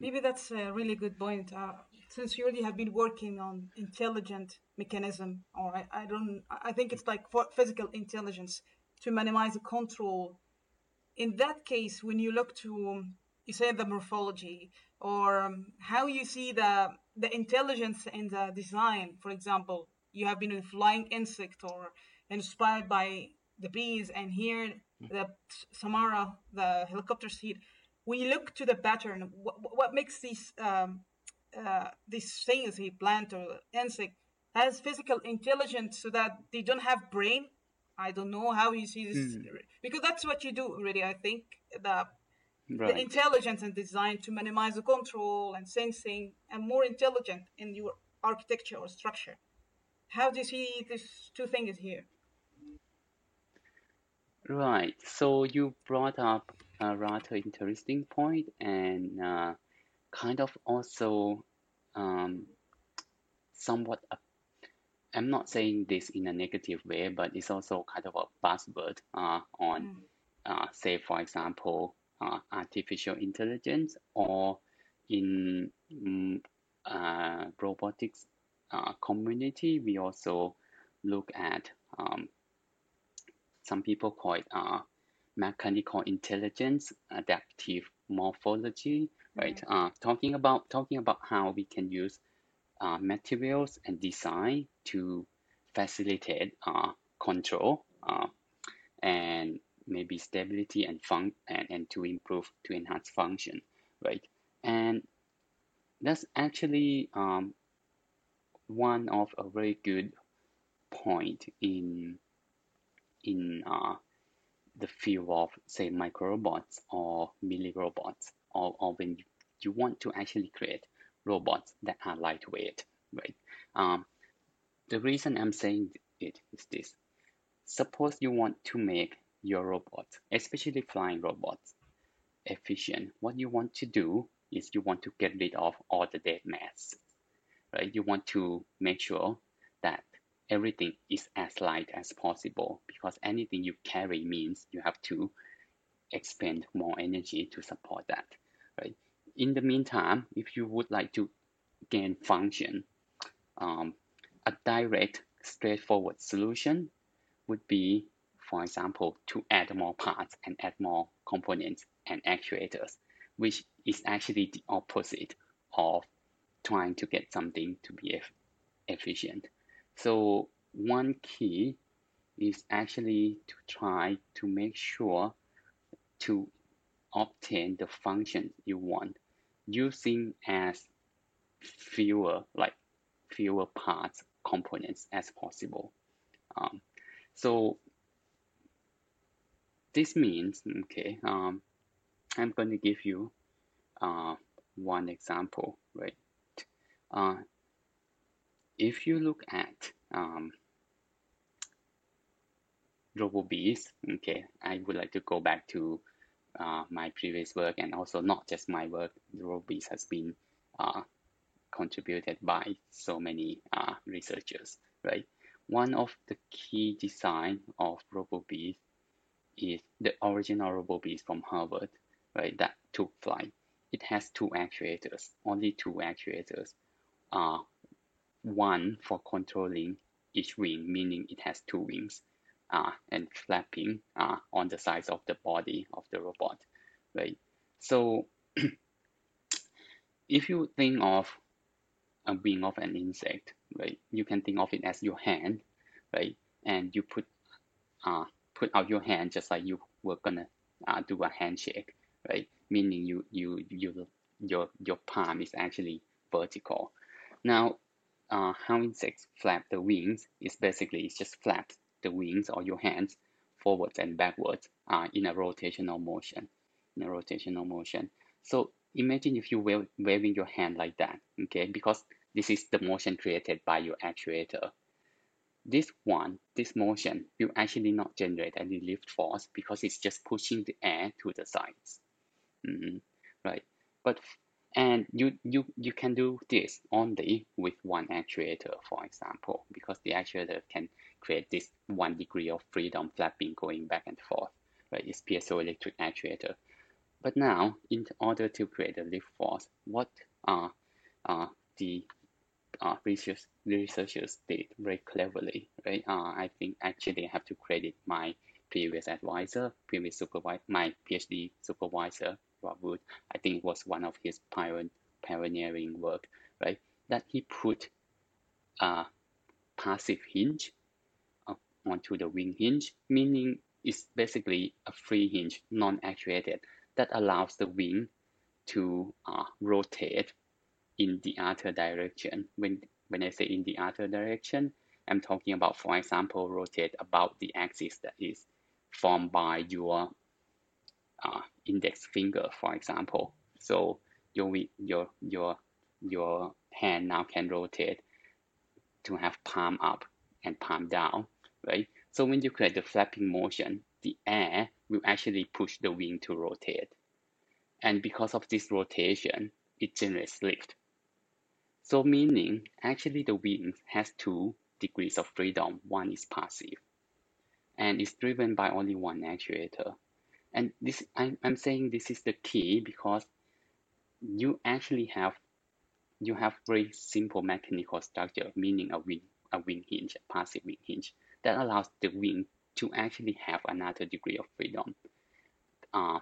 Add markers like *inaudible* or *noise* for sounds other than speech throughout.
maybe that's a really good point. Uh, since you already have been working on intelligent mechanism, or I, I don't, I think it's like for physical intelligence to minimize the control. In that case, when you look to, um, you say the morphology, or um, how you see the the intelligence in the design. For example, you have been a flying insect or inspired by the bees, and here the Samara, the helicopter seat. When you look to the pattern, what, what makes these um, uh, these things, a plant or insect, has physical intelligence so that they don't have brain? I don't know how you see this mm. because that's what you do already. I think the right. the intelligence and design to minimize the control and sensing and more intelligent in your architecture or structure. How do you see these two things here? Right. So you brought up a rather interesting point and uh, kind of also um, somewhat. i I'm not saying this in a negative way, but it's also kind of a buzzword uh, on, mm. uh, say, for example, uh, artificial intelligence or in um, uh, robotics uh, community, we also look at um, some people call it uh, mechanical intelligence, adaptive morphology, right? Mm-hmm. Uh, talking about talking about how we can use uh, materials and design to facilitate uh, control uh, and maybe stability and fun and, and to improve to enhance function, right? And that's actually um, one of a very good point in in uh, the field of say micro robots or milli robots or, or when you, want to actually create robots that are lightweight right? Um, the reason i'm saying it is this. Suppose you want to make your robot especially flying robots efficient. What you want to do is you want to get rid of all the dead mass right? You want to make sure everything is as light as possible because anything you carry means you have to expend more energy to support that right? In the meantime if you would like to gain function um, a direct straightforward solution would be for example to add more parts and add more components and actuators which is actually the opposite of trying to get something to be efficient so one key is actually to try to make sure to obtain the function you want using as fewer like fewer parts components as possible. Um, so this means okay um, I'm going to give you uh, one example right? Uh, if you look at um, RoboBees, okay, I would like to go back to uh, my previous work and also not just my work. RoboBees has been uh, contributed by so many uh, researchers, right? One of the key design of RoboBees is the original RoboBees from Harvard, right? That took flight. It has two actuators, only two actuators. Uh, one for controlling each wing, meaning it has two wings, uh, and flapping uh, on the sides of the body of the robot, right? So *clears throat* if you think of a wing of an insect, right, you can think of it as your hand, right? And you put uh, put out your hand just like you were gonna uh, do a handshake, right? Meaning you you you your your palm is actually vertical. Now uh, how insects flap the wings is basically it's just flaps the wings or your hands forwards and backwards uh, in a rotational motion in a rotational motion. So imagine if you were waving your hand like that okay because this is the motion created by your actuator. This one this motion will actually not generate any lift force because it's just pushing the air to the sides. Mm -hmm. right. But and you, you, you can do this only with one actuator, for example, because the actuator can create this one degree of freedom flapping going back and forth, right? It's piezoelectric actuator. but now, in order to create a lift force, what are uh, the uh, research, researchers did very cleverly, right? Uh, I think actually I have to credit my previous advisor, previous supervisor, my PhD supervisor, Rob. I think it was one of his pioneering work, right? That he put a passive hinge onto the wing hinge, meaning it's basically a free hinge, non-actuated, that allows the wing to uh, rotate in the other direction. When, when I say in the other direction, I'm talking about, for example, rotate about the axis that is formed by your uh, index finger, for example. So your, your, your, your hand now can rotate to have palm up and palm down, right? So when you create the flapping motion, the air will actually push the wing to rotate. And because of this rotation, it generates lift. So meaning actually the wing has two degrees of freedom. One is passive and is driven by only one actuator. And this I'm, I'm saying this is the key because you actually have you have very simple mechanical structure, meaning a wing a wing hinge, a passive wing hinge, that allows the wing to actually have another degree of freedom. Uh,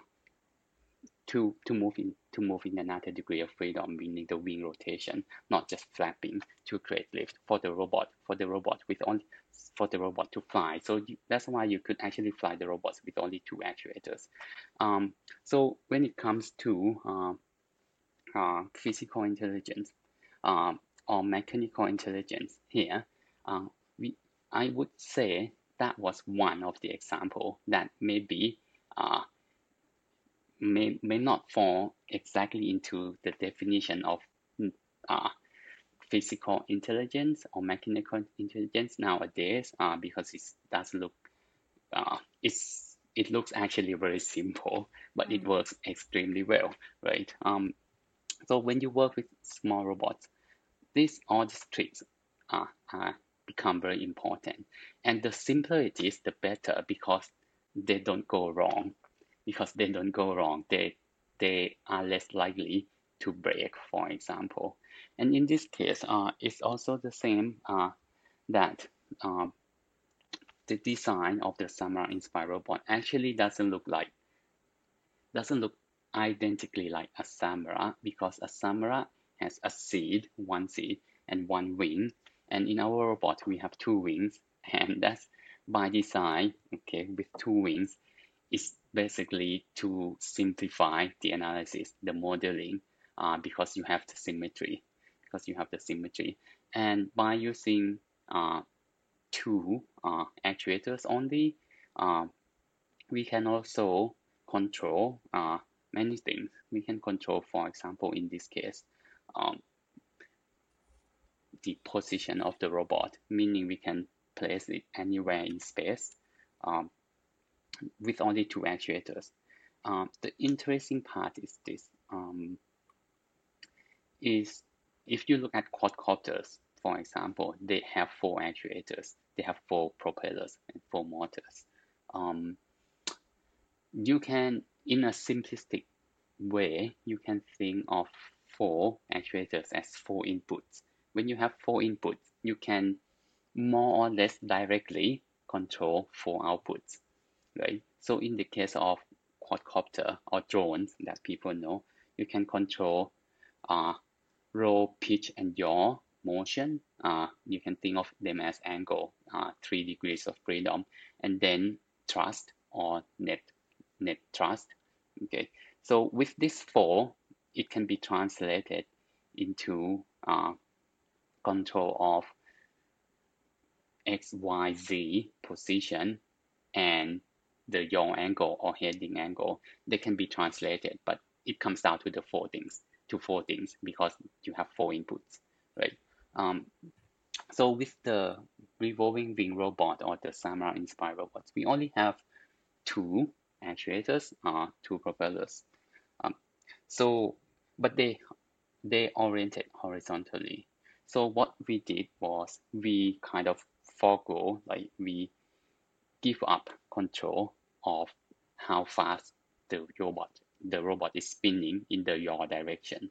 to to move in to move in another degree of freedom, meaning the wing rotation, not just flapping to create lift for the robot for the robot with only for the robot to fly. So you, that's why you could actually fly the robots with only two actuators. Um, so when it comes to uh, uh, physical intelligence uh, or mechanical intelligence here, uh, we I would say that was one of the example that maybe uh, may, may not fall exactly into the definition of uh, physical intelligence or mechanical intelligence nowadays uh, because it does look uh, it's it looks actually very simple but mm. it works extremely well right? Um so when you work with small robots these all these tricks are, are become very important. And the simpler it is the better because they don't go wrong because they don't go wrong. They they are less likely to break, for example. And in this case, uh, it's also the same uh, that uh, the design of the Samara inspired robot actually doesn't look like doesn't look identically like a Samara because a Samara has a seed, one seed, and one wing. And in our robot, we have two wings, and that's by design, okay, with two wings. It's basically to simplify the analysis, the modeling, uh, because you have the symmetry, because you have the symmetry. And by using uh, two uh, actuators only, uh, we can also control uh, many things. We can control, for example, in this case, um, the position of the robot, meaning we can place it anywhere in space. Um, with only two actuators. Um, the interesting part is this, um, is if you look at quadcopters, for example, they have four actuators, they have four propellers and four motors. Um, you can, in a simplistic way, you can think of four actuators as four inputs. When you have four inputs, you can more or less directly control four outputs right? So in the case of quadcopter or drones that people know, you can control uh, roll, pitch, and yaw motion. Uh, you can think of them as angle, uh, three degrees of freedom, and then thrust or net net thrust. Okay, so with this four, it can be translated into uh, control of x, y, z position and the yaw angle or heading angle, they can be translated, but it comes down to the four things, to four things because you have four inputs, right? Um, so with the revolving wing robot or the Samara inspired robots, we only have two actuators, uh, two propellers. Um, so, but they they oriented horizontally. So what we did was we kind of forego, like we give up control of how fast the robot the robot is spinning in the yaw direction.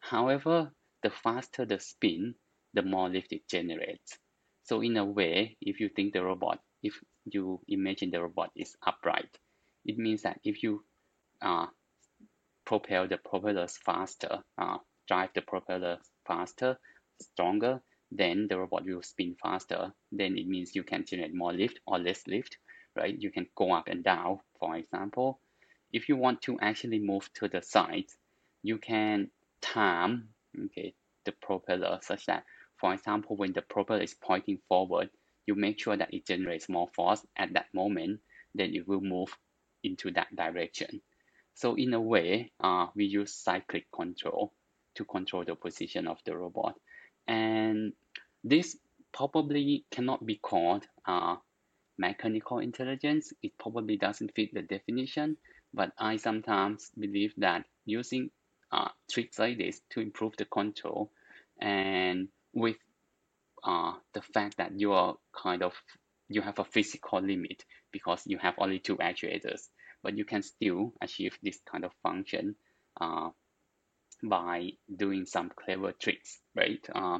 However, the faster the spin, the more lift it generates. So in a way, if you think the robot, if you imagine the robot is upright, it means that if you uh, propel the propellers faster, uh, drive the propeller faster, stronger, then the robot will spin faster. Then it means you can generate more lift or less lift, right? You can go up and down, for example. If you want to actually move to the side, you can time okay, the propeller such that, for example, when the propeller is pointing forward, you make sure that it generates more force at that moment, then it will move into that direction. So in a way, uh, we use cyclic control to control the position of the robot. And this probably cannot be called uh, mechanical intelligence. It probably doesn't fit the definition, but I sometimes believe that using uh, tricks like this to improve the control and with uh, the fact that you are kind of you have a physical limit because you have only two actuators but you can still achieve this kind of function uh, by doing some clever tricks right uh,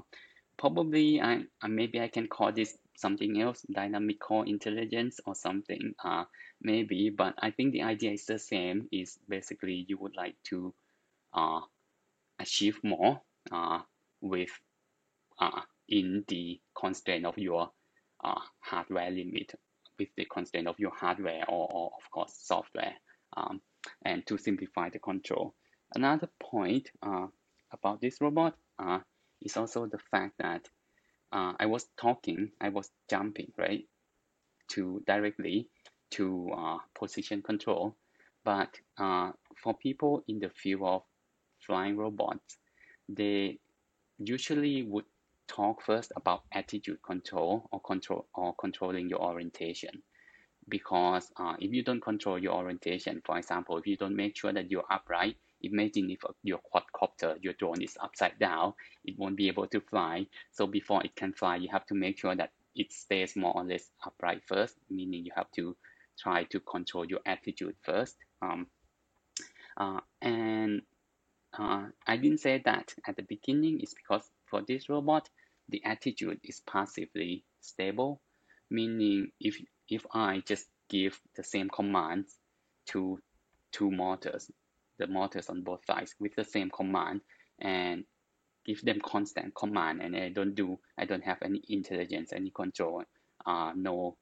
probably I, maybe I can call this something else dynamical intelligence or something uh, maybe but I think the idea is the same is basically you would like to uh, achieve more uh, with uh, in the constraint of your uh, hardware limit with the constraint of your hardware or, or of course software um, and to simplify the control. Another point uh, about this robot uh, is also the fact that uh, I was talking, I was jumping, right, to directly to uh, position control. But uh, for people in the field of flying robots, they usually would talk first about attitude control or control or controlling your orientation because uh, if you don't control your orientation for example if you don't make sure that you're upright imagine if your quadcopter your drone is upside down it won't be able to fly. So before it can fly you have to make sure that it stays more or less upright first meaning you have to try to control your attitude first. Um, uh, and uh, I didn't say that at the beginning. Is because for this robot, the attitude is passively stable, meaning if, if I just give the same commands to two motors, the motors on both sides with the same command and give them constant command. And I don't do, I don't have any intelligence, any control, uh, no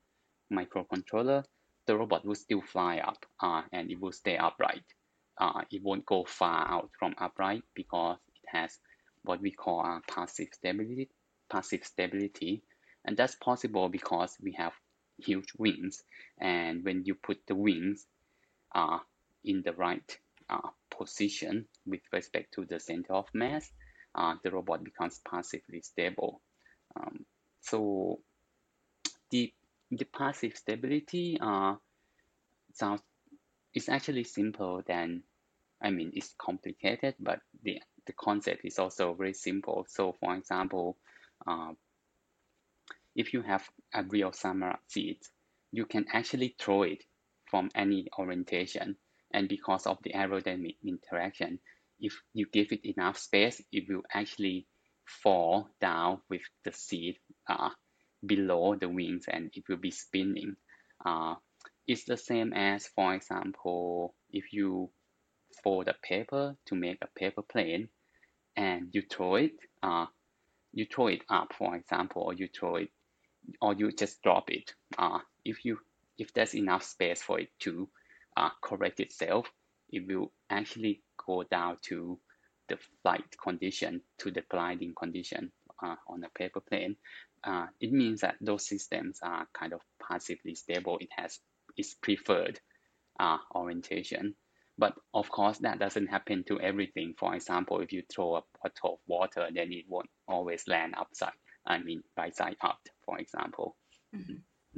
microcontroller, the robot will still fly up uh, and it will stay upright. Uh, it won't go far out from upright because it has what we call uh, passive stability passive stability. And that's possible because we have huge wings. And when you put the wings uh, in the right position with respect to the center of mass uh, the robot becomes passively stable. Um, so the the passive stability uh, sounds it's actually simple than I mean it's complicated but the the concept is also very simple. So for example uh, if you have a real samara seed you can actually throw it from any orientation and because of the aerodynamic interaction if you give it enough space it will actually fall down with the seed uh, below the wings and it will be spinning uh, it's the same as, for example, if you fold a paper to make a paper plane and you throw it, uh, you throw it up, for example, or you throw it, or you just drop it. Uh, if you if there's enough space for it to uh, correct itself, it will actually go down to the flight condition, to the gliding condition uh, on a paper plane. Uh, it means that those systems are kind of passively stable. It has is preferred uh, orientation. But of course, that doesn't happen to everything. For example, if you throw a bottle of water, then it won't always land upside, I mean, by side up, for example. Mm-hmm.